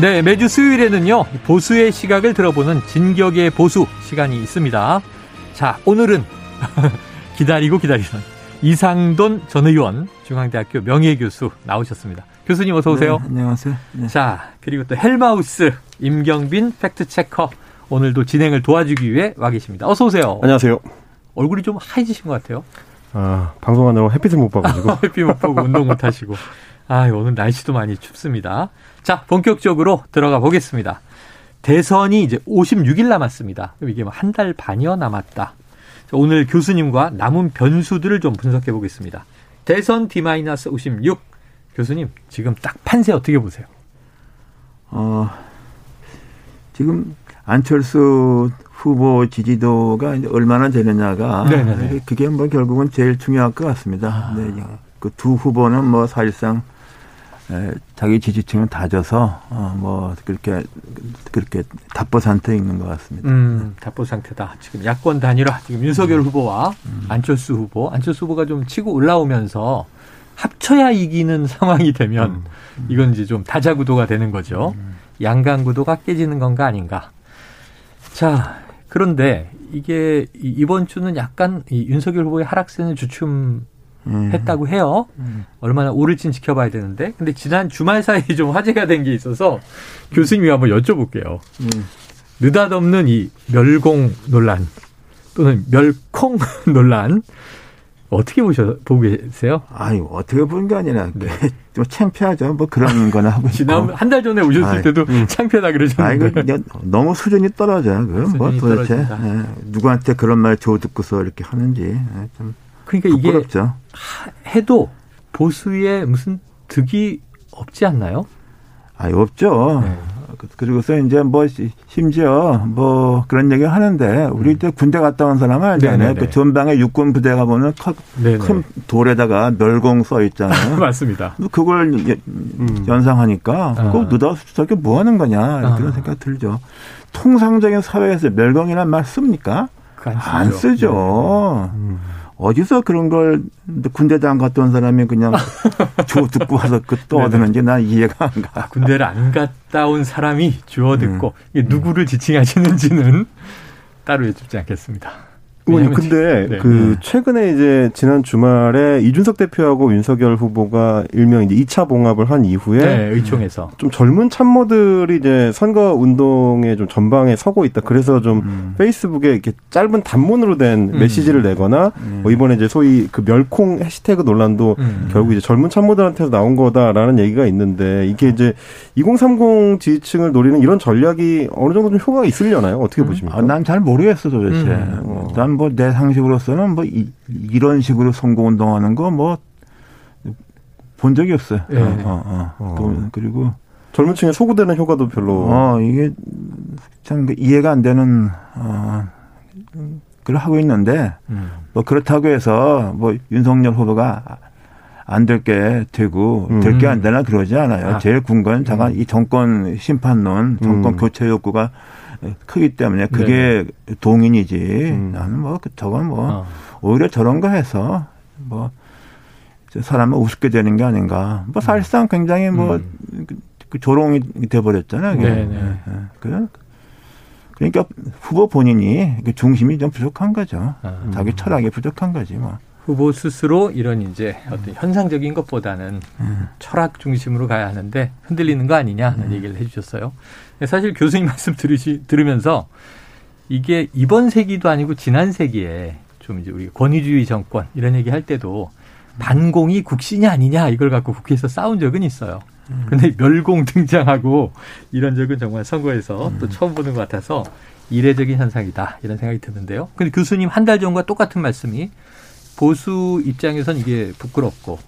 네, 매주 수요일에는요, 보수의 시각을 들어보는 진격의 보수 시간이 있습니다. 자, 오늘은 기다리고 기다리던 이상돈 전 의원 중앙대학교 명예교수 나오셨습니다. 교수님 어서 오세요. 네, 안녕하세요. 네. 자, 그리고 또 헬마우스 임경빈 팩트체커 오늘도 진행을 도와주기 위해 와 계십니다. 어서 오세요. 안녕하세요. 얼굴이 좀 하얘지신 것 같아요. 아, 방송하느라 햇빛을 못 봐가지고. 햇빛 못 보고 운동 못 하시고. 아, 오늘 날씨도 많이 춥습니다. 자, 본격적으로 들어가 보겠습니다. 대선이 이제 56일 남았습니다. 이게 뭐 한 달 반여 남았다. 오늘 교수님과 남은 변수들을 좀 분석해 보겠습니다. 대선 D-56 교수님 지금 딱 판세 어떻게 보세요? 어, 지금 안철수 후보 지지도가 얼마나 되느냐가 네네네. 그게 뭐 결국은 제일 중요할 것 같습니다. 아. 네, 그 두 후보는 뭐 사실상 자기 지지층을 다져서 어뭐 그렇게 그렇게 답보 상태에 있는 것 같습니다. 음, 답보 상태다. 지금 야권 단일화 지금 윤석열 후보와 음. 안철수 후보, 안철수 후보가 좀 치고 올라오면서 합쳐야 이기는 상황이 되면 음. 음. 이건 이제 좀 다자 구도가 되는 거죠. 음. 양강 구도가 깨지는 건가 아닌가. 자, 그런데 이게 이번 주는 약간 이 윤석열 후보의 하락세는 주춤 음. 했다고 해요. 음. 얼마나 오를진 지켜봐야 되는데. 근데 지난 주말 사이에 좀 화제가 된 게 있어서 교수님이 한번 여쭤볼게요. 음. 느닷없는 이 멸공 논란 또는 멸콩 논란 어떻게 보셔 보고 계세요? 아니 어떻게 보는 게 아니라 네. 좀 창피하죠. 뭐 그런 거나 하고 지난 한 달 전에 오셨을 아이, 때도 음. 창피하다 그러셨는데. 아, 이거 너무 수준이 떨어져. 그뭐 도대체 예, 누구한테 그런 말줘 듣고서 이렇게 하는지 예, 좀 그러니까 부끄럽죠. 이게 해도 보수에 무슨 득이 없지 않나요? 아, 없죠. 네. 그리고서 이제 뭐 심지어 뭐 그런 얘기 하는데 우리 음. 때 군대 갔다 온 사람 알잖아요. 그 전방에 육군 부대 가 보면 큰 돌에다가 멸공 써 있잖아요. 맞습니다. 그걸 음. 연상하니까 아. 그거 느닷없이 뭐 하는 거냐 이런 아. 생각 들죠. 통상적인 사회에서 멸공이란 말 씁니까? 안 쓰죠. 네. 음. 어디서 그런 걸 군대도 안 갔다 온 사람이 그냥 주워 듣고 와서 그 떠드는지 난 이해가 안 가. 군대를 안 갔다 온 사람이 주워 듣고 음. 누구를 지칭하시는지는 따로 여쭙지 않겠습니다. 의원님 근데 네. 그 네. 최근에 이제 지난 주말에 이준석 대표하고 윤석열 후보가 일명 이제 2차 봉합을 한 이후에 네, 의총에서 좀 젊은 참모들이 이제 선거 운동에 좀 전방에 서고 있다. 그래서 좀 음. 페이스북에 이렇게 짧은 단문으로 된 음. 메시지를 내거나 음. 뭐 이번에 이제 소위 그 멸콩 해시태그 논란도 음. 결국 이제 젊은 참모들한테서 나온 거다라는 얘기가 있는데 이게 이제 2030 지지층을 노리는 이런 전략이 어느 정도 좀 효과가 있으려나요? 어떻게 음. 보십니까? 아, 난잘 모르겠어 도대체. 음. 어. 난뭐 내 상식으로서는 뭐 이, 런 식으로 선거 운동하는 거 뭐 본 적이 없어요. 네. 어, 어, 어. 또 그리고 젊은 층에 소구되는 효과도 별로. 어 이게 참그 이해가 안 되는 어 그걸 하고 있는데 음. 뭐 그렇다고 해서 뭐 윤석열 후보가 안 될 게 되고 음. 될게 안 되나 그러지 않아요. 아. 제일 궁금한 잠깐 음. 이 정권 심판론, 정권 음. 교체 욕구가 크기 때문에 그게 네 동인이지. 음. 나는 뭐그 저건 뭐 어. 오히려 저런 거 해서 뭐 사람을 우습게 되는 게 아닌가. 뭐 사실상 굉장히 뭐 음. 그 조롱이 돼버렸잖아요. 네, 네. 그 그러니까 후보 본인이 그 중심이 좀 부족한 거죠. 아. 자기 철학이 부족한 거지 뭐. 후보 스스로 이런 이제 어떤 현상적인 것보다는 음. 철학 중심으로 가야 하는데 흔들리는 거 아니냐 는 음. 얘기를 해주셨어요. 사실 교수님 말씀 들으시, 들으면서 이게 이번 세기도 아니고 지난 세기에 좀 이제 우리 권위주의 정권 이런 얘기 할 때도 반공이 국신이 아니냐 이걸 갖고 국회에서 싸운 적은 있어요. 그런데 멸공 등장하고 이런 적은 정말 선거에서 또 처음 보는 것 같아서 이례적인 현상이다 이런 생각이 드는데요. 근데 교수님 한 달 전과 똑같은 말씀이 보수 입장에선 이게 부끄럽고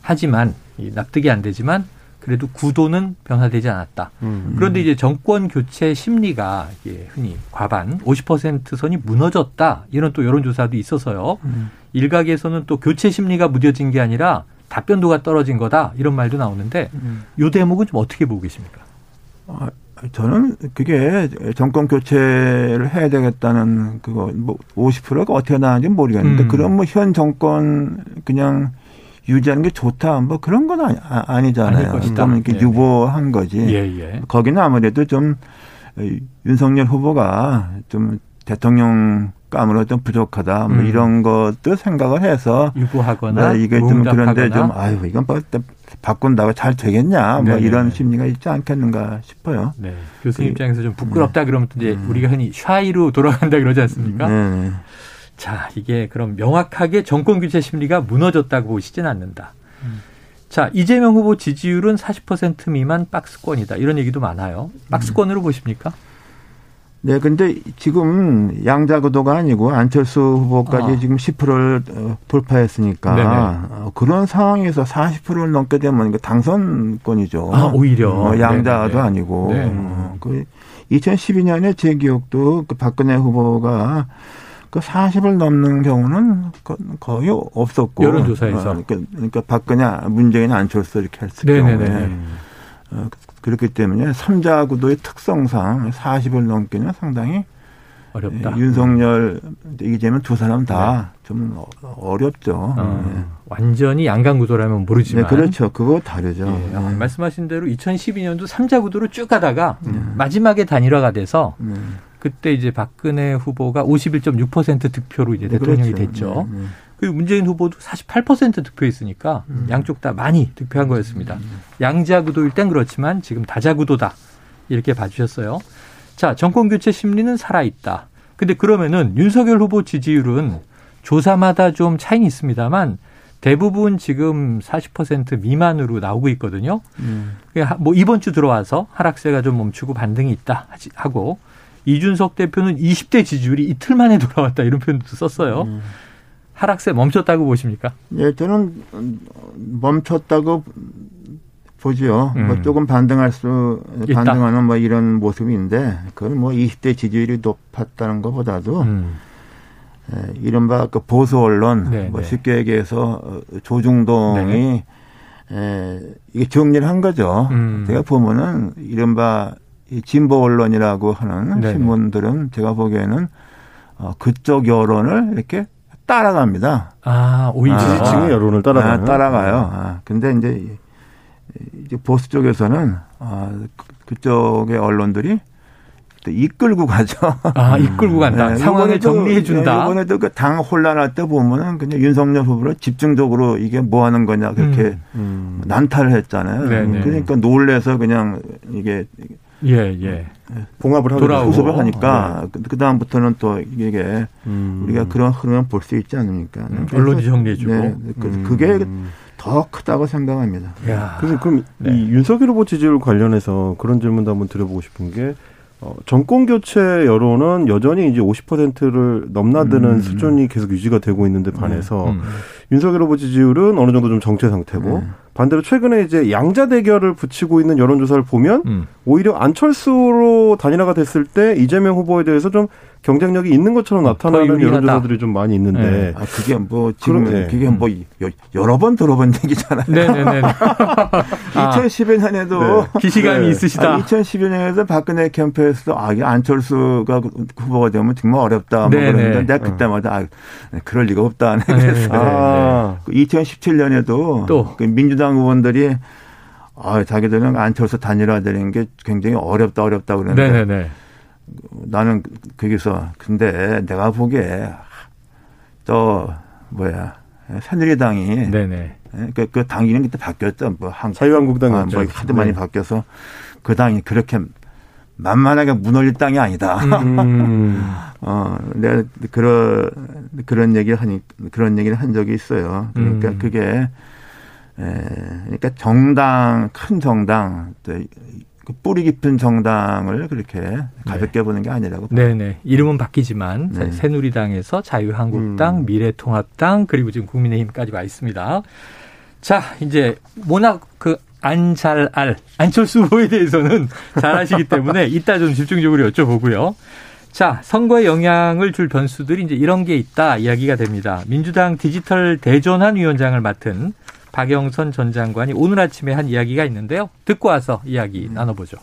하지만 납득이 안 되지만 그래도 구도는 변화되지 않았다. 음. 그런데 이제 정권 교체 심리가 흔히 과반 50% 선이 무너졌다. 이런 또 여론조사도 있어서요. 음. 일각에서는 또 교체 심리가 무뎌진 게 아니라 답변도가 떨어진 거다. 이런 말도 나오는데 음. 이 대목은 좀 어떻게 보고 계십니까? 아, 저는 그게 정권 교체를 해야 되겠다는 그거 뭐 50%가 어떻게 나는지 모르겠는데 음. 그런 뭐현 정권 그냥 유지하는 게 좋다 뭐 그런 건 아니, 아니잖아요. 좀 이렇게 예. 유보한 거지. 예, 예. 거기는 아무래도 좀 윤석열 후보가 좀 대통령 감으로 좀 부족하다. 뭐 음. 이런 것도 생각을 해서 유보하거나 네, 이게 좀 그런데 좀 아유 이건 뭐 바꾼다고 잘 되겠냐. 뭐 네네. 이런 심리가 있지 않겠는가 싶어요. 네. 교수 님 입장에서 좀 부끄럽다 네. 그러면 이제 음. 우리가 흔히 샤이로 돌아간다 그러지 않습니까? 네. 자, 이게 그럼 명확하게 정권 교체 심리가 무너졌다고 보시진 않는다. 음. 자, 이재명 후보 지지율은 40% 미만 박스권이다. 이런 얘기도 많아요. 박스권으로 음. 보십니까? 네, 근데 지금 양자구도가 아니고 안철수 후보까지 아. 지금 10%를 어, 돌파했으니까 네네. 어, 그런 상황에서 40%를 넘게 되면 당선권이죠. 아, 오히려 어, 양자도 네네. 아니고 네. 어, 그 2012년에 제 기억도 그 박근혜 후보가 그 40을 넘는 경우는 거의 없었고 여론조사에서 어, 그러니까, 그러니까 박근혜, 문재인, 안철수 이렇게 했을 네네네. 경우에 어, 그렇기 때문에 삼자 구도의 특성상 40을 넘기는 상당히 어렵다. 예, 윤석열 이재명 두 사람 다좀 네. 어렵죠. 어, 네. 완전히 양강 구도라면 모르지만 네, 그렇죠. 그거 다르죠. 예, 네. 말씀하신 대로 2012년도 삼자 구도로 쭉 가다가 네. 마지막에 단일화가 돼서 네. 그때 이제 박근혜 후보가 51.6% 득표로 이제 네, 대통령이 그렇죠. 됐죠. 그리고 문재인 후보도 48% 득표했으니까 음. 양쪽 다 많이 득표한 거였습니다. 음. 양자구도일 땐 그렇지만 지금 다자구도다. 이렇게 봐주셨어요. 자, 정권 교체 심리는 살아있다. 근데 그러면은 윤석열 후보 지지율은 조사마다 좀 차이는 있습니다만 대부분 지금 40% 미만으로 나오고 있거든요. 음. 뭐 이번 주 들어와서 하락세가 좀 멈추고 반등이 있다 하고 이준석 대표는 20대 지지율이 이틀 만에 돌아왔다 이런 표현도 썼어요. 음. 하락세 멈췄다고 보십니까? 예, 저는 멈췄다고 보죠. 음. 뭐 조금 반등할 수 있다. 반등하는 뭐 이런 모습인데 그건 뭐 20대 지지율이 높았다는 것보다도 음. 예, 이른바 그 보수 언론 네, 뭐 네. 쉽게 얘기해서 조중동이 네. 예, 이게 정리를 한 거죠. 음. 제가 보면은 이른바 진보 언론이라고 하는 네, 네. 신문들은 제가 보기에는 어, 그쪽 여론을 이렇게 따라갑니다. 아, 오히려 아, 지지층의 여론을 따라가요. 아, 따라가요. 아, 근데 이제 이제 보수 쪽에서는 아, 그, 그쪽의 언론들이 또 이끌고 가죠. 아, 이끌고 간다. 네, 상황을 정리해 준다. 이번에도 그 당 혼란할 때 보면은 그냥 윤석열 후보를 집중적으로 이게 뭐 하는 거냐 그렇게 음, 음. 난타를 했잖아요. 네네. 그러니까 놀래서 그냥 이게 예, 예. 봉합을 하고. 수습을 하니까 네. 그 다음부터는 또 이게 음. 우리가 그런 흐름을 볼 수 있지 않습니까? 음. 언론이 정리해주고 네. 그, 그게 더 크다고 생각합니다. 야. 그래서 그럼 네. 이 윤석열 후보 지지율 관련해서 그런 질문도 한번 드려보고 싶은 게 어, 정권 교체 여론은 여전히 이제 50%를 넘나드는 음. 수준이 계속 유지가 되고 있는데 반해서 음. 윤석열 후보 지지율은 어느 정도 좀 정체 상태고 네. 반대로 최근에 이제 양자 대결을 붙이고 있는 여론조사를 보면 음. 오히려 안철수로 단일화가 됐을 때 이재명 후보에 대해서 좀 경쟁력이 있는 것처럼 어, 나타나는 여론조사들이 좀 많이 있는데 네. 아, 그게 뭐 지금 그럼, 네. 그게 뭐 여러 번 들어본 얘기잖아요. 네네네. 2012년에도 네. 기시감이 네. 있으시다. 아, 2012년에도 박근혜 캠프에서도 아 안철수가 후보가 되면 정말 어렵다. 뭐 그러는데 내가 그때마다 아 그럴 리가 없다. 네. 그랬어요. 아. 2017년에도 또 그 민주당 의원들이 아, 자기들은 안철수 단일화되는 게 굉장히 어렵다 어렵다 그러는데 네네네. 나는 거기서 근데 내가 보기에 또 뭐야 새누리당이 네네. 그, 그 당이는 그때 바뀌었죠. 뭐 한, 자유한국당이 아, 뭐 하도 많이 네. 바뀌어서 그 당이 그렇게 만만하게 무너질 땅이 아니다. 음. 어, 내가 그런 그런 얘기를 하니 그런 얘기를 한 적이 있어요. 그러니까 음. 그게 에, 그러니까 정당 큰 정당 그 뿌리 깊은 정당을 그렇게 가볍게 네. 보는 게 아니라고. 네네. 이름은 바뀌지만 네. 새누리당에서 자유한국당, 음. 미래통합당 그리고 지금 국민의힘까지 와 있습니다. 자, 이제 워낙 그 안 잘 알 안철수 후보에 대해서는 잘 아시기 때문에 이따 좀 집중적으로 여쭤보고요. 자, 선거에 영향을 줄 변수들이 이제 이런 게 있다 이야기가 됩니다. 민주당 디지털 대전환 위원장을 맡은 박영선 전 장관이 오늘 아침에 한 이야기가 있는데요. 듣고 와서 이야기 음. 나눠보죠.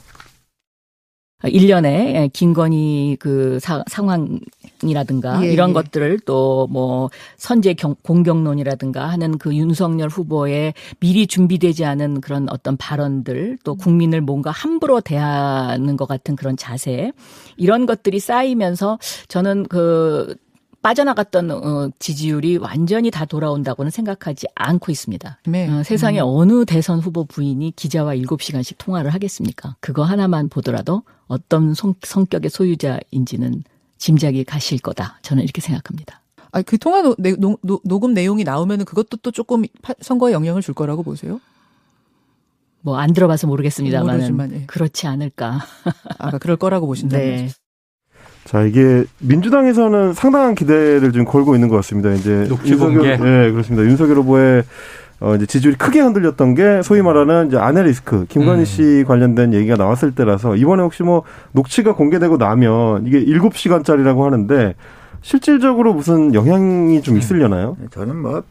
일련의 김건희 그 사, 상황이라든가 예, 이런 예. 것들을 또 뭐 선제 경, 공격론이라든가 하는 그 윤석열 후보의 미리 준비되지 않은 그런 어떤 발언들 또 국민을 뭔가 함부로 대하는 것 같은 그런 자세 이런 것들이 쌓이면서 저는 그 빠져나갔던 어, 지지율이 완전히 다 돌아온다고는 생각하지 않고 있습니다. 네. 어, 세상에 음. 어느 대선 후보 부인이 기자와 7시간씩 통화를 하겠습니까? 그거 하나만 보더라도 어떤 성, 성격의 소유자인지는 짐작이 가실 거다. 저는 이렇게 생각합니다. 아, 그 통화 노, 노, 노, 녹음 내용이 나오면 그것도 또 조금 선거에 영향을 줄 거라고 보세요? 뭐 안 들어봐서 모르겠습니다만 예. 그렇지 않을까. 아, 그럴 거라고 보신다는 네. 자, 이게 민주당에서는 상당한 기대를 좀 걸고 있는 것 같습니다. 이제 윤석열, 네, 그렇습니다. 윤석열 후보의 어, 이제 지지율이 크게 흔들렸던 게 소위 말하는 이제 아내 리스크, 김건희 음. 씨 관련된 얘기가 나왔을 때라서 이번에 혹시 뭐 녹취가 공개되고 나면 이게 7시간짜리라고 하는데 실질적으로 무슨 영향이 좀 음. 있으려나요? 네, 저는 뭐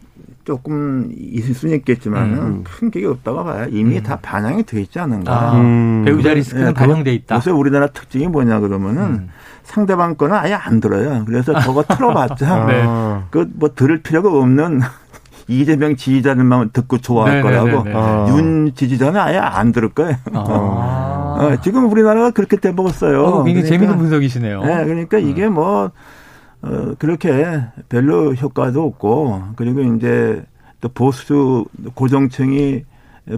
조금 있을 수는 있겠지만 음. 큰게 없다고 봐요. 이미 음. 다 반영이 돼 있지 않은가. 아, 음. 배우자 리스크는 네, 반영돼 있다. 요새 우리나라 특징이 뭐냐 그러면은 음. 상대방 거는 아예 안 들어요. 그래서 저거 틀어봤자 네. 그뭐 들을 필요가 없는 이재명 지지자들만 듣고 좋아할 네네네네. 거라고 네, 네, 네. 아. 윤 지지자는 아예 안 들을 거예요. 아. 어, 지금 우리나라가 그렇게 돼 먹었어요. 어, 굉장히 그러니까, 재밌는 분석이시네요. 네, 그러니까 이게 뭐 어, 그렇게 별로 효과도 없고 그리고 이제 또 보수 고정층이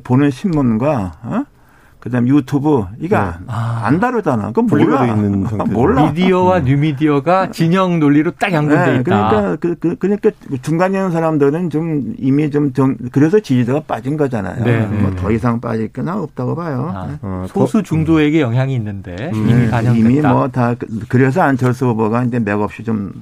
보는 신문과 어? 그다음 유튜브 이거 네. 아. 안 다르잖아. 그건 몰라. 있는 몰라. 미디어와 음. 뉴미디어가 진영 논리로 딱 양분돼 네, 있다. 그러니까 그, 그 그러니까 중간에 있는 사람들은 좀 이미 좀 정, 그래서 지지도가 빠진 거잖아요. 네, 네 뭐더 네. 이상 빠질 거나 없다고 봐요. 아, 네. 어, 소수 중도에게 영향이 있는데 음. 이미 반영됐다. 이미 뭐 다 그래서 안철수 후보가 이제 맥없이 좀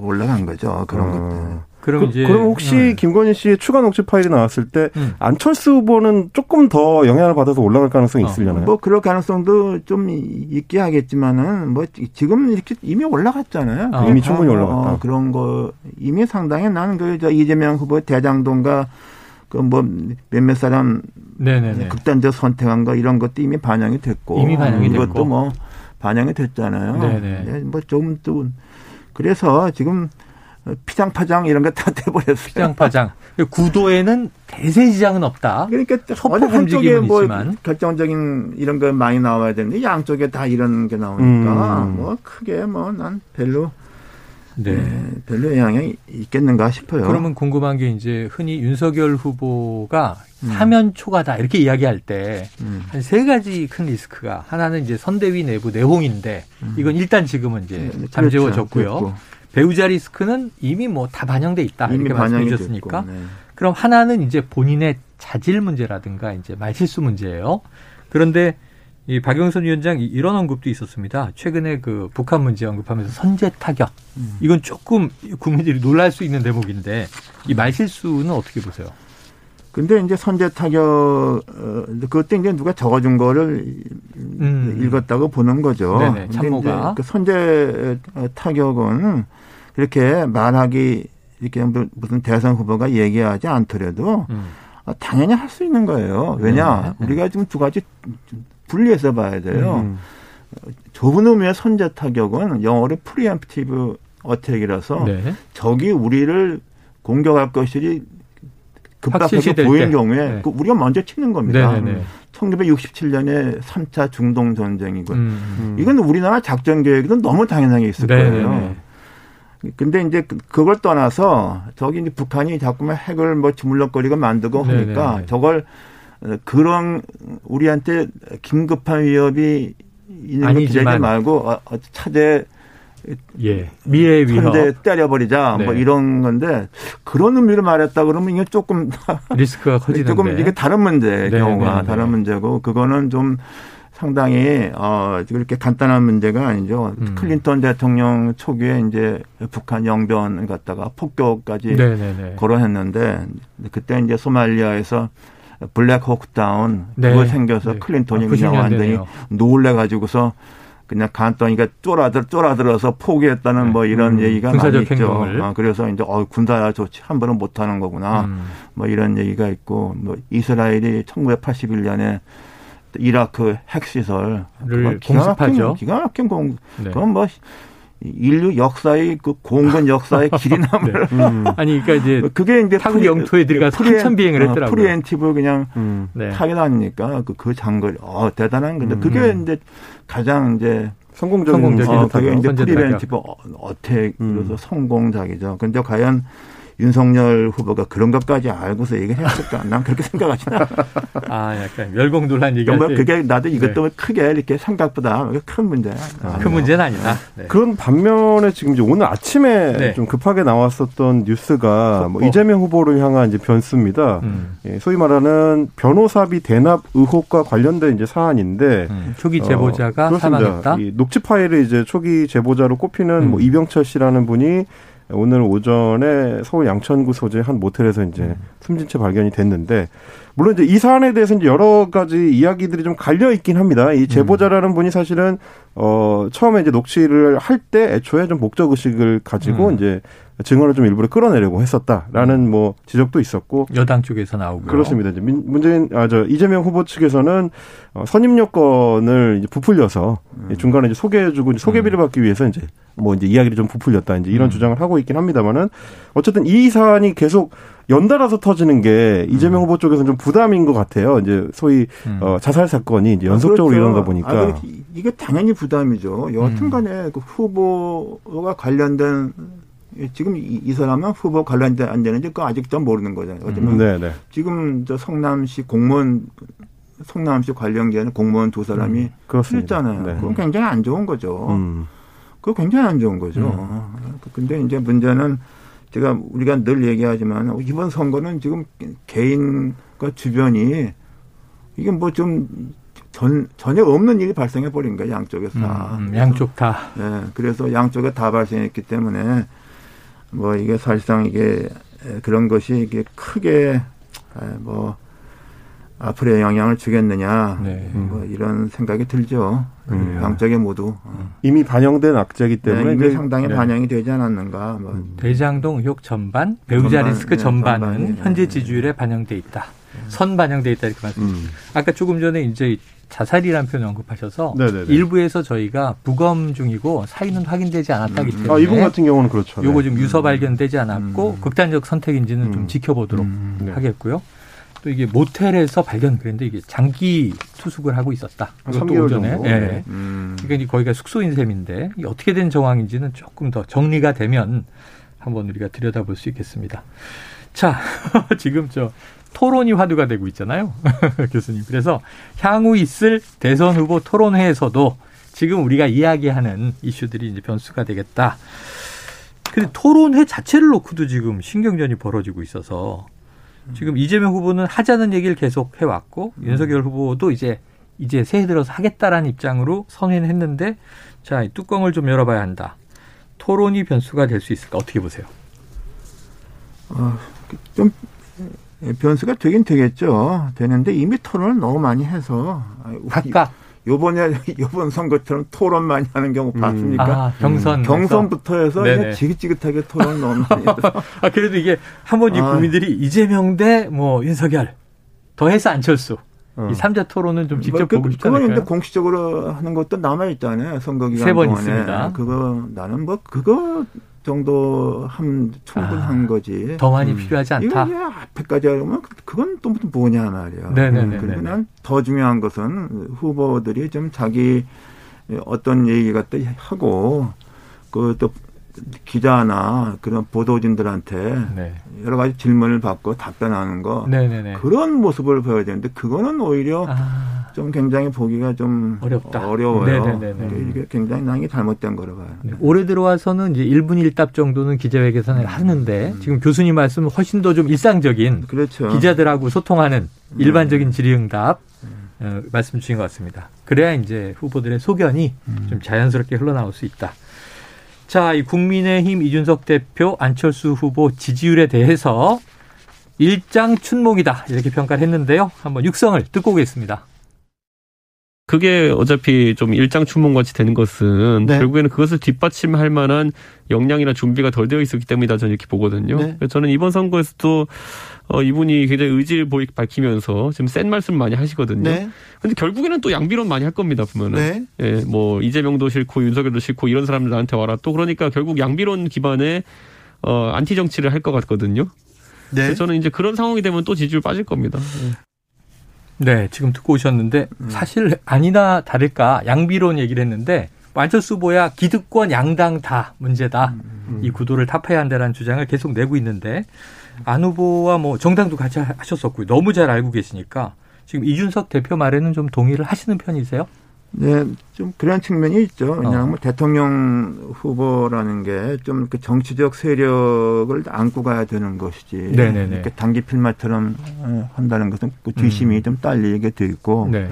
올라간 거죠. 그런 어. 것들. 그럼 그, 이제 그럼 혹시 네. 김건희 씨의 추가 녹취 파일이 나왔을 때 음. 안철수 후보는 조금 더 영향을 받아서 올라갈 가능성이 어. 있으려나요? 뭐 그럴 가능성도 좀 있게 하겠지만은 뭐 지금 이렇게 이미 올라갔잖아요. 어. 이미 충분히 올라갔다. 어, 그런 거 이미 상당히 나는 그 저 이재명 후보 대장동과 그뭐 몇몇 사람 네네네. 극단적 선택한 거 이런 것도 이미 반영이 됐고 이미 반영이 됐고 이것도 뭐 반영이 됐잖아요. 네네. 네, 뭐좀 또 그래서 지금 피장파장 이런 거다 돼버렸어요. 피장파장. 구도에는 대세 지장은 없다. 그러니까 어느 한쪽에 뭐 있지만. 결정적인 이런 거 많이 나와야 되는데 양쪽에 다 이런 게 나오니까 음. 뭐 크게 뭐 난 별로 네. 네. 별로 영향이 있겠는가 싶어요. 그러면 궁금한 게 이제 흔히 윤석열 후보가 음. 사면 초과다 이렇게 이야기할 때 한세 음. 가지 큰 리스크가 하나는 이제 선대위 내부 내홍인데 음. 이건 일단 지금은 이제 네, 그렇죠. 잠재워졌고요. 그렇죠. 배우자 리스크는 이미 뭐 다 반영돼 있다 이렇게 말씀해 주셨으니까 네. 그럼 하나는 이제 본인의 자질 문제라든가 이제 말실수 문제예요. 그런데 이 박영선 위원장 이런 언급도 있었습니다. 최근에 그 북한 문제 언급하면서 선제 타격 음. 이건 조금 국민들이 놀랄 수 있는 대목인데 이 말실수는 어떻게 보세요? 근데 이제 선제 타격 어, 그때 이제 누가 적어준 거를 음. 읽었다고 보는 거죠. 네네, 참모가 그 선제 타격은 그렇게 말하기 이렇게 무슨 대선 후보가 얘기하지 않더라도 음. 당연히 할 수 있는 거예요. 왜냐 네. 우리가 지금 두 가지 분리해서 봐야 돼요. 음. 좁은 의미의 선제 타격은 영어로 preemptive attack이라서 네. 적이 우리를 공격할 것이 급박하게 보인 때. 경우에 네. 그 우리가 먼저 치는 겁니다. 네네네. 1967년에 3차 중동 전쟁이고 음, 음. 이건 우리나라 작전 계획에도 너무 당연하게 있을 네네네. 거예요. 근데 이제 그, 그걸 떠나서 저기 이제 북한이 자꾸만 핵을 뭐 주물럭거리고 만들고 하니까 네네. 저걸 그런 우리한테 긴급한 위협이 있는 거 기대지 말고 어, 어, 차제 예. 미래 위협. 대 때려버리자. 뭐 네. 뭐 이런 건데 그런 의미로 말했다 그러면 이게 조금 리스크가 커지는데 조금 이게 다른 문제 네, 경우가 네, 네. 다른 문제고 그거는 좀 상당히 어 이렇게 간단한 문제가 아니죠. 음. 클린턴 대통령 초기에 이제 북한 영변을 갖다가 폭격까지 네네네. 네, 네. 거론했는데 그때 이제 소말리아에서 Black Hawk Down 네. 그거 생겨서 네. 클린턴이 아, 그냥 90년대네요. 완전히 놀래 가지고서 그냥 간단히가 쫄아들 쫄아들어서 포기했다는 뭐 이런 음, 얘기가 많이 있죠. 아, 그래서 이제 어 군사 조치 한 번은 못 하는 거구나. 음. 뭐 이런 얘기가 있고 뭐 이스라엘이 1981년에 이라크 핵시설 를 공습하죠. 기가 막힌 공 네. 그건 뭐 인류 역사의 그 공군 역사에 길이 남을 음. 아니 그러니까 이제 그게 이제 타국 영토에 들어가서 한참 비행을 했더라고요. preemptive 그냥 음. 네. attack 아닙니까? 그, 그 장거리. 어, 대단한 건데, 음. 그게 이제 가장 이제, 성공적인 성공적인 어, 그게 이제 어, 어택으로서 음. 성공작이죠. 근데 과연 윤석열 후보가 그런 것까지 알고서 얘기를 했을까? 난 그렇게 생각하지 않아. 아 약간 멸공 논란 얘기할 정말 때 그게 나도 이것 네. 때문에 크게 이렇게 생각보다 큰 문제야. 큰 문제는 아니다. 네. 그런 반면에 지금 이제 오늘 아침에 네. 좀 급하게 나왔었던 뉴스가 뭐 어. 이재명 후보를 향한 이제 변수입니다. 음. 예, 소위 말하는 변호사비 대납 의혹과 관련된 이제 사안인데 음. 초기 제보자가 어. 사망했다. 이 녹취 파일을 이제 초기 제보자로 꼽히는 음. 뭐 이병철 씨라는 분이 오늘 오전에 서울 양천구 소재 한 모텔에서 이제 음. 숨진 채 발견이 됐는데 물론 이제 이 사안에 대해서 이제 여러 가지 이야기들이 좀 갈려 있긴 합니다. 이 제보자라는 분이 사실은 어 처음에 이제 녹취를 할 때 애초에 좀 목적 의식을 가지고 음. 이제 증언을 좀 일부러 끌어내려고 했었다라는 뭐 지적도 있었고 여당 쪽에서 나오고요. 그렇습니다. 이제 민- 문재인 아 저 이재명 후보 측에서는 어, 선임 여건을 이제 부풀려서 음. 중간에 이제 소개해주고 이제 소개비를 받기 위해서 이제 뭐 이제 이야기를 좀 부풀렸다 이제 이런 음. 주장을 하고 있긴 합니다만은 어쨌든 이 사안이 계속 연달아서 터지는 게 이재명 후보 쪽에서는 좀 부담인 것 같아요. 이제 소위 음. 어, 자살 사건이 이제 연속적으로 아, 그렇죠. 일어나다 보니까 아. 이게 당연히 부담이죠. 여하튼 음. 간에 그 후보가 관련된 지금 이, 이 사람은 후보 관련된 안 되는지 그거 아직도 모르는 거잖아요. 하지만 네네 지금 저 성남시 공무원 성남시 관련계는 공무원 두 사람이 그렇습니다. 했잖아요. 네. 그건 굉장히 안 좋은 거죠. 음. 그거 굉장히 안 좋은 거죠. 근데 이제 문제는 제가 우리가 늘 얘기하지만 이번 선거는 지금 개인과 주변이 이게 뭐 좀 전, 전혀 없는 일이 발생해 버린 거예요. 양쪽에서 다. 음, 음, 양쪽 다. 네, 그래서 양쪽에 다 발생했기 때문에 뭐 이게 사실상 이게 그런 것이 이게 크게 뭐 앞으로의 영향을 주겠느냐 네. 뭐 이런 생각이 들죠. 음. 양쪽에 모두 어. 이미 반영된 악재이기 네, 때문에 이미 이제 상당히 네. 반영이 되지 않았는가. 뭐 대장동 의혹 전반, 배우자 전반, 리스크 네, 전반은 전반이, 네. 현재 지지율에 반영돼 있다. 선 반영돼 있다 이렇게 말씀. 음. 아까 조금 전에 이제 자살이라는 표현 언급하셔서 네네네. 일부에서 저희가 부검 중이고 사인은 확인되지 않았다기 때문에 아 이분 같은 경우는 그렇죠. 요거 네. 좀 유서 발견되지 않았고 음. 극단적 선택인지는 좀 음. 지켜보도록 네. 하겠고요. 또 이게 모텔에서 발견 그랬는데 이게 장기 투숙을 하고 있었다. 3개월 오전에. 예. 네. 음. 그러니까 거기가 숙소인 셈인데 어떻게 된 정황인지는 조금 더 정리가 되면 한번 우리가 들여다볼 수 있겠습니다. 자, 지금 저 토론이 화두가 되고 있잖아요. 교수님. 그래서 향후 있을 대선 후보 토론회에서도 지금 우리가 이야기하는 이슈들이 이제 변수가 되겠다. 근데 토론회 자체를 놓고도 지금 신경전이 벌어지고 있어서 지금 이재명 후보는 하자는 얘기를 계속 해왔고 윤석열 후보도 이제 이제 새해 들어서 하겠다라는 입장으로 선회는 했는데 자, 이 뚜껑을 좀 열어봐야 한다. 토론이 변수가 될 수 있을까? 어떻게 보세요? 어, 좀 변수가 되긴 되겠죠. 되는데 이미 토론을 너무 많이 해서 각각 요번에 요번 선거처럼 토론 많이 하는 경우 봤습니까? 아, 경선 경선부터 해서. 그냥 지긋지긋하게 토론 너무 많이 해서 아 그래도 이게 한번 이 아. 국민들이 이재명 대 뭐 윤석열 더해서 안철수 어. 이 삼자 토론은 좀 직접 뭐 그, 보고 싶지 그건 않을까요? 공식적으로 하는 것도 남아 있잖아요. 선거 기간 세번 동안에 있습니다. 그거 나는 뭐 그거 정도 하면 충분한 아, 거지. 더 많이 음. 필요하지 이거 않다. 이제 앞에까지 하면 그- 그건 또 뭐냐 말이야. 네네네네. 그리고 난더 중요한 것은 후보들이 좀 자기 어떤 얘기 같다 하고 그또 기자나 그런 보도진들한테 네. 여러 가지 질문을 받고 답변하는 거 네네네. 그런 모습을 보여야 되는데 그거는 오히려 아, 좀 굉장히 보기가 좀 어렵다. 어려워요. 네네네네. 이게 굉장히 난이 잘못된 거로 봐요. 네. 올해 들어와서는 이제 1분 1답 정도는 기자회견을 하는데 지금 교수님 말씀은 훨씬 더 좀 일상적인 그렇죠. 기자들하고 소통하는 일반적인 질의응답 어, 말씀 주신 것 같습니다. 그래야 이제 후보들의 소견이 좀 자연스럽게 흘러나올 수 있다. 자, 이 국민의힘 이준석 대표 안철수 후보 지지율에 대해서 일장 춘몽이다 이렇게 평가를 했는데요. 한번 육성을 듣고 오겠습니다. 그게 어차피 좀 일장춘몽 같이 되는 것은 네. 결국에는 그것을 뒷받침할 만한 역량이나 준비가 덜 되어 있었기 때문이다 저는 이렇게 보거든요. 네. 저는 이번 선거에서도 어, 이분이 굉장히 의지를 보이 밝히면서 지금 센 말씀 많이 하시거든요. 네. 근데 결국에는 또 양비론 많이 할 겁니다, 보면은. 네. 예, 뭐, 이재명도 싫고, 윤석열도 싫고, 이런 사람들 나한테 와라. 또 그러니까 결국 양비론 기반의, 어, 안티 정치를 할 것 같거든요. 네. 그래서 저는 이제 그런 상황이 되면 또 지지율 빠질 겁니다. 예. 네, 지금 듣고 오셨는데, 음. 사실 아니나 다를까, 양비론 얘기를 했는데, 안철수 후보야 기득권 양당 다 문제다. 음, 음. 이 구도를 타파해야 한다는 주장을 계속 내고 있는데 안 후보와 뭐 정당도 같이 하셨었고요. 너무 잘 알고 계시니까 지금 이준석 대표 말에는 좀 동의를 하시는 편이세요? 네, 좀 그런 측면이 있죠. 왜냐하면 어. 대통령 후보라는 게 좀 그 정치적 세력을 안고 가야 되는 것이지. 네네네. 이렇게 단기 필마처럼 어, 한다는 것은 그 뒤심이 음. 좀 딸리게 돼 있고. 네.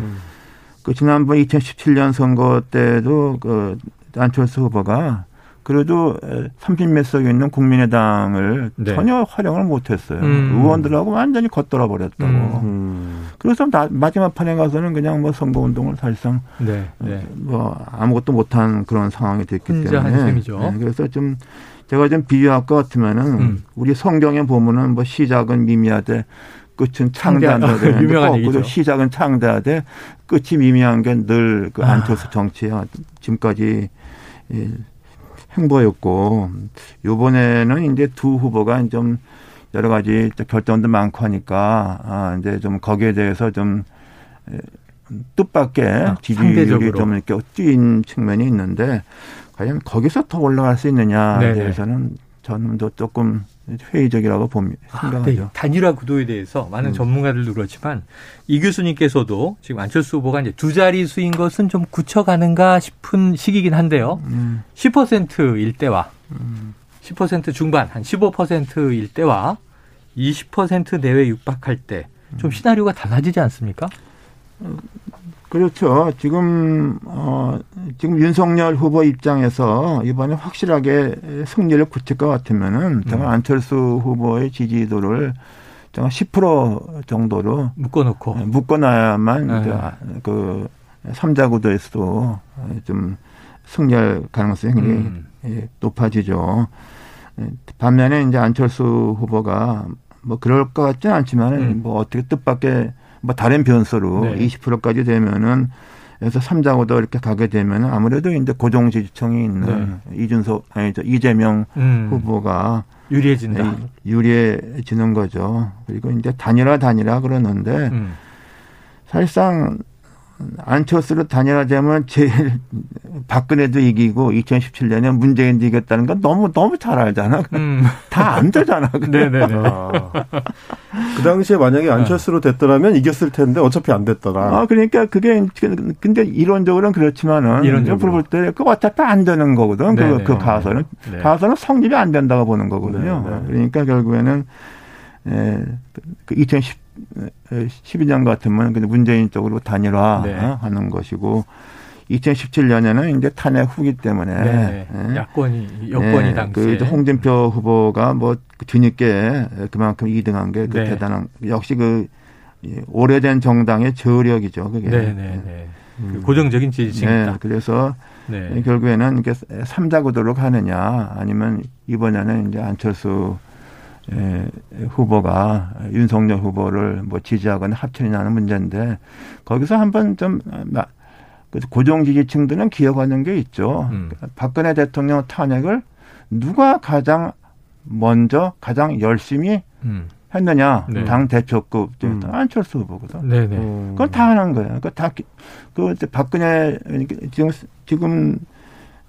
그 지난번 2017년 선거 때도 그 안철수 후보가 그래도 30몇 석에 있는 국민의당을 네. 전혀 활용을 못했어요. 음. 의원들하고 완전히 겉돌아 버렸다고. 음. 그래서 마지막 판에 가서는 그냥 뭐 선거운동을 사실상 네. 네. 뭐 아무것도 못한 그런 상황이 됐기 때문에. 네. 그래서 좀 제가 좀 비유할 것 같으면은 음. 우리 성경에 보면은 뭐 시작은 미미하되 끝은 창대한다. 창대, 유명한. 시작은 창대하되 끝이 미미한 게 늘그 아. 안철수 정치야. 지금까지 행보였고 요번에는 이제 두 후보가 좀 여러 가지 결정도 많고 하니까 아 이제 좀 거기에 대해서 좀 뜻밖의 아, 지지율이 좀 이렇게 뛰인 측면이 있는데 과연 거기서 더 올라갈 수 있느냐에 네네. 대해서는 저는 또 조금 회의적이라고 봅니다. 생각하죠. 아, 네. 단일화 구도에 대해서 많은 음. 전문가들도 그렇지만 이 교수님께서도 지금 안철수 후보가 이제 두 자리 수인 것은 좀 굳혀가는가 싶은 시기긴 한데요. 음. 10%일 때와 음. 10% 중반 한 15%일 때와 20% 내외 육박할 때 좀 시나리오가 달라지지 않습니까? 그렇죠. 지금 어 지금 윤석열 후보 입장에서 이번에 확실하게 승리를 굳힐 것 같으면은 정말 음. 안철수 후보의 지지도를 정말 10% 정도로 묶어놓고 네, 묶어놔야만 네. 그 삼자 구도에서도 좀 승리할 가능성이 음. 예, 높아지죠. 예, 반면에 이제 안철수 후보가 뭐 그럴 것 같지는 않지만 음. 뭐 어떻게 뜻밖의 뭐 다른 변수로 네. 20%까지 되면은 그래서 3자고도 이렇게 가게 되면 아무래도 이제 고정 지지층이 있는 네. 이준석 아니 저 이재명 음. 후보가 유리해진다. 네, 유리해지는 거죠. 그리고 이제 단일화 단일화 그러는데 음. 사실상 안철수로 단일화되면 제일 박근혜도 이기고 2017년에 문재인도 이겼다는 건 너무 너무 잘 알잖아. 음. 다안 되잖아. 네네네. 아. 그 당시에 만약에 안철수로 됐더라면 이겼을 텐데 어차피 안 됐더라. 아 그러니까 그게 근데 이론적으로는 그렇지만은 이론적으로 볼 때 그 어차피 안 되는 거거든. 그, 그 가설은 네. 가설은 성립이 안 된다고 보는 거거든요. 네네. 그러니까 결국에는 예, 그 2010. 12년 같으면 근데 문재인 쪽으로 단일화하는 네. 것이고 2017년에는 이제 탄핵 후기 때문에 네. 네. 야권이 여권이 네. 당시에 그 홍준표 후보가 뭐 뒤늦게 그만큼 2등한 게그 네. 대단한 역시 그 오래된 정당의 저력이죠 그게. 네, 네, 네. 음. 그 고정적인 지지층이다. 네, 그래서 결국에는 이게 삼자 구도로 가느냐 아니면 이번에는 이제 안철수 예, 후보가 윤석열 후보를 뭐 지지하거나 합천이나는 문제인데 거기서 한번 좀 고정 지지층들은 기억하는 게 있죠. 음. 박근혜 대통령 탄핵을 누가 가장 먼저 가장 열심히 음. 했느냐 네. 당 대표급 음. 안철수 후보거든. 네네. 음. 그건 다 하는 거예요. 그다그 그 박근혜 지금 지금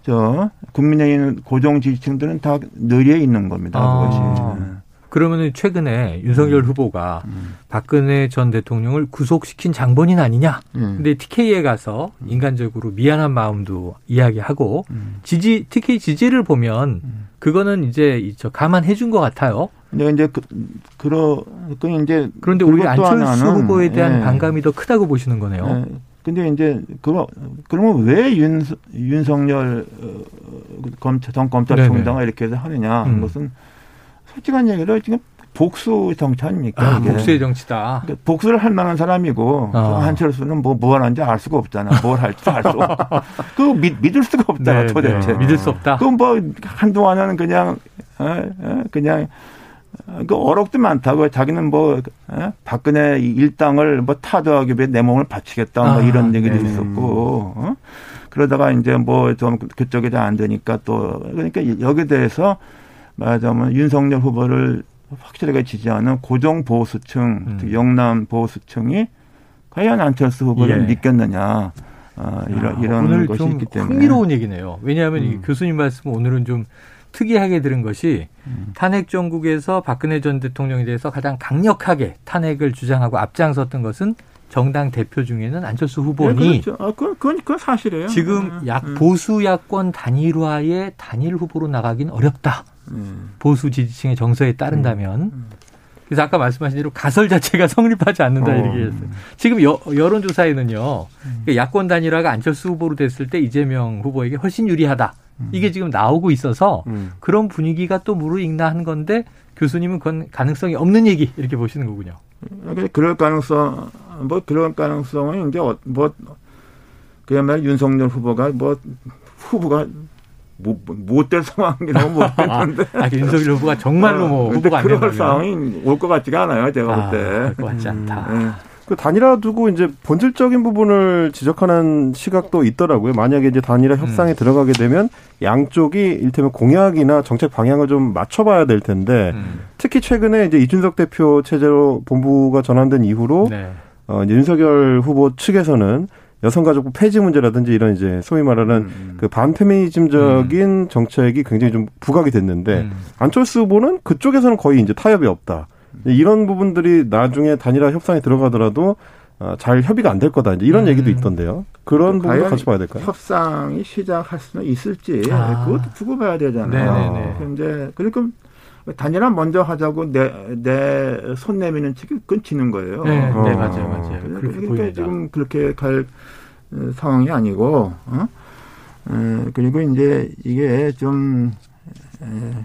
저 국민의힘 고정 지지층들은 다 느리에 있는 겁니다. 아. 그것이. 네. 그러면은 최근에 윤석열 음. 후보가 음. 박근혜 전 대통령을 구속시킨 장본인 아니냐. 음. 근데 TK에 가서 음. 인간적으로 미안한 마음도 이야기하고 음. 지지 TK 지지를 보면 음. 그거는 이제 저 감안해 준 것 같아요. 근데 이제 그, 그러 그 이제 그런데 우리 안철수 후보에 대한 예. 반감이 더 크다고 보시는 거네요. 예. 근데 이제 그거 그러면 왜 윤, 윤석열 어, 검찰 전 검찰총장을 이렇게 해서 하느냐? 음. 것은 솔직한 얘기로 지금 복수 정치 아닙니까? 아, 복수의 정치다. 그러니까 복수를 할 만한 사람이고 어. 한철수는 뭐, 뭘 하는지 알 수가 없잖아. 뭘 할지 알수 없고. 그 믿을 수가 없다. 네, 도대체. 네. 믿을 수 없다. 그럼 뭐 한동안은 그냥, 그냥 그 어록도 많다고 자기는 뭐 에? 박근혜 일당을 뭐 타도하기 위해 내 몸을 바치겠다 뭐 아, 이런 얘기도 네. 있었고 어? 그러다가 이제 뭐 좀 그쪽에 잘 안 되니까 또 그러니까 여기에 대해서 말하자면 윤석열 후보를 확실하게 지지하는 고정 보수층, 음. 영남 보수층이 과연 안철수 후보를 예. 믿겠느냐. 어, 이런, 이런 오늘 것이 좀 있기 때문에. 흥미로운 얘기네요. 왜냐하면 음. 교수님 말씀 오늘은 좀 특이하게 들은 것이 음. 탄핵 정국에서 박근혜 전 대통령에 대해서 가장 강력하게 탄핵을 주장하고 앞장섰던 것은 정당 대표 중에는 안철수 후보니 네, 그렇죠. 아, 그건, 그건, 그건 사실이에요. 지금 네, 약 네. 보수 야권 단일화의 단일 후보로 나가긴 어렵다. 음. 보수 지지층의 정서에 따른다면. 음. 그래서 아까 말씀하신 대로 가설 자체가 성립하지 않는다 어. 이렇게 했어요. 지금 여, 여론조사에는요. 음. 야권 단일화가 안철수 후보로 됐을 때 이재명 후보에게 훨씬 유리하다. 음. 이게 지금 나오고 있어서 음. 그런 분위기가 또 무르익나 한 건데 교수님은 그건 가능성이 없는 얘기 이렇게 보시는 거군요. 그럴 가능성 뭐 그런 가능성은 이제 어, 뭐 그야말로 윤석열 후보가 뭐 후보가 못될 상황이라고 못했는데. 아, 아, 윤석열 후보가 정말로 뭐 어, 후보가 안 그럴 상황이 올 것 같지가 않아요, 제가 아, 볼 때. 것 같지 않다. 음, 네. 그 단일화 두고 이제 본질적인 부분을 지적하는 시각도 있더라고요. 만약에 이제 단일화 협상에 음. 들어가게 되면 양쪽이 일테면 공약이나 정책 방향을 좀 맞춰봐야 될 텐데 음. 특히 최근에 이제 이준석 대표 체제로 본부가 전환된 이후로 네. 어, 이제 윤석열 후보 측에서는 여성가족부 폐지 문제라든지 이런 이제 소위 말하는 음. 음. 그 반페미니즘적인 음. 정책이 굉장히 좀 부각이 됐는데 음. 안철수 후보는 그쪽에서는 거의 이제 타협이 없다. 이런 부분들이 나중에 단일화 협상에 들어가더라도 어, 잘 협의가 안 될 거다. 이제 이런 음. 얘기도 있던데요. 그런 부분도 같이 봐야 될까요? 협상이 시작할 수는 있을지 아. 그것도 두고 봐야 되잖아요. 그런데 그러니까 단일화 먼저 하자고 내, 내 손 내미는 측이 끊치는 거예요. 네, 어. 네 맞아요, 맞아요. 그러니까 지금 그렇게 갈 어, 상황이 아니고, 어? 어 그리고 이제 이게 좀, 에,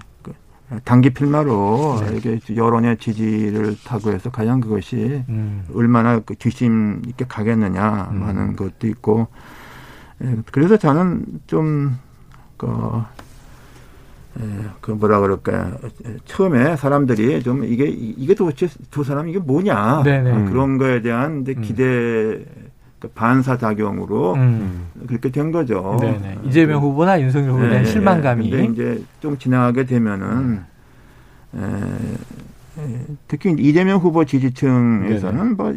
단기 필마로 네. 이게 여론의 지지를 타고 해서 과연 그것이 음. 얼마나 그 뒷심 있게 가겠느냐 음. 하는 것도 있고 예, 그래서 저는 좀 그, 예, 그 뭐라 그럴까 처음에 사람들이 좀 이게 이게 도대체 두 사람 이게 뭐냐 네네. 그런 거에 대한 이제 음. 기대 그 반사 작용으로 음. 그렇게 된 거죠. 네네. 이재명 후보나 윤석열 후보에 대한 네, 실망감이. 근데 이제 좀 지나가게 되면은 에, 에, 특히 이재명 후보 지지층에서는 네네. 뭐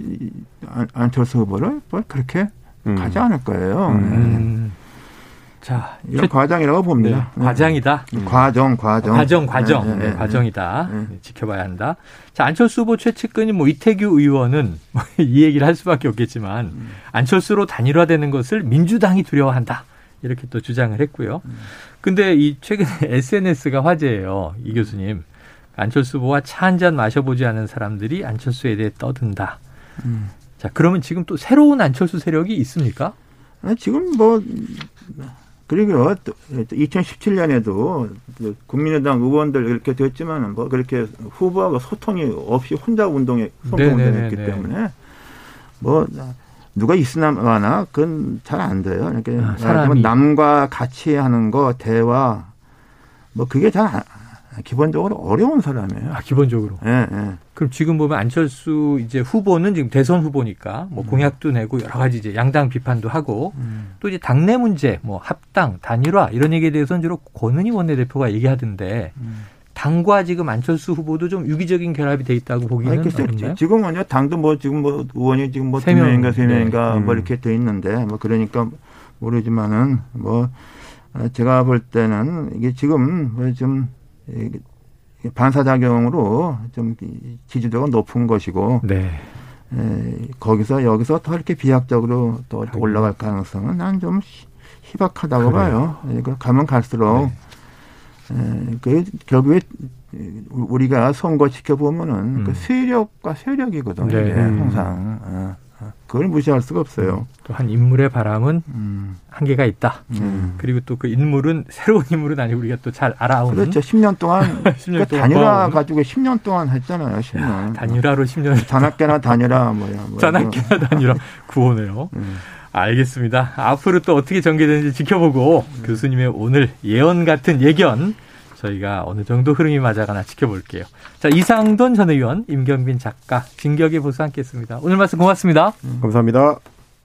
안철수 후보를 뭐 그렇게 음. 가지 않을 거예요. 음. 네. 자, 이런 과정이라고 봅니다. 네, 과정이다. 음. 과정, 과정. 과정, 과정. 네, 네, 네 과정이다. 네. 지켜봐야 한다. 자, 안철수 후보 최측근인 뭐 이태규 의원은 이 얘기를 할 수밖에 없겠지만 음. 안철수로 단일화되는 것을 민주당이 두려워한다. 이렇게 또 주장을 했고요. 음. 근데 이 최근에 SNS가 화제예요. 이 교수님. 안철수 후보와 차 한 잔 마셔보지 않은 사람들이 안철수에 대해 떠든다. 음. 자, 그러면 지금 또 새로운 안철수 세력이 있습니까? 아, 지금 뭐 그리고 2017년에도 국민의당 의원들 이렇게 됐지만 뭐 그렇게 후보하고 소통이 없이 혼자 운동에 선거 운동했기 때문에 뭐 누가 있으나 마나 그건 잘 안 돼요. 그러니까 아, 남과 같이 하는 거 대화 뭐 그게 잘 기본적으로 어려운 사람이에요. 아, 기본적으로. 예, 예. 그럼 지금 보면 안철수 이제 후보는 지금 대선 후보니까 뭐 음. 공약도 내고 여러 가지 이제 양당 비판도 하고 음. 또 이제 당내 문제 뭐 합당 단일화 이런 얘기에 대해서는 주로 권은희 원내대표가 얘기하던데 음. 당과 지금 안철수 후보도 좀 유기적인 결합이 돼 있다고 보기는 어렵나요? 지금은요 당도 뭐 지금 뭐 의원이 지금 뭐두 명인가 세 명인가 네. 뭐 음. 이렇게 돼 있는데 뭐 그러니까 모르지만은 뭐 제가 볼 때는 이게 지금 뭐좀 반사작용으로 좀 지지도가 높은 것이고 네. 에, 거기서 여기서 더 이렇게 비약적으로 또 이렇게 올라갈 가능성은 난 좀 희박하다고 그래요. 봐요. 그러니까 가면 갈수록 네. 에, 그 결국에 우리가 선거 지켜보면은 그 음. 그 세력과 세력이거든요. 네. 항상 어, 어. 그걸 무시할 수가 없어요. 또 한 인물의 바람은 음. 한계가 있다. 음. 그리고 또 그 인물은 새로운 인물은 아니고 우리가 또 잘 알아오는. 그렇죠. 10년 동안 10년 그러니까 단일화 가지고 10년 동안 했잖아요. 10년. 야, 단일화로 10년. 단학계나 단일화 뭐야. 뭐 단학계나 단일화 구호네요. 음. 알겠습니다. 앞으로 또 어떻게 전개되는지 지켜보고 음. 교수님의 오늘 예언 같은 예견 저희가 어느 정도 흐름이 맞아가나 지켜볼게요. 자, 이상돈 전 의원, 임경빈 작가, 진격의 보수 함께 했습니다. 오늘 말씀 고맙습니다. 감사합니다.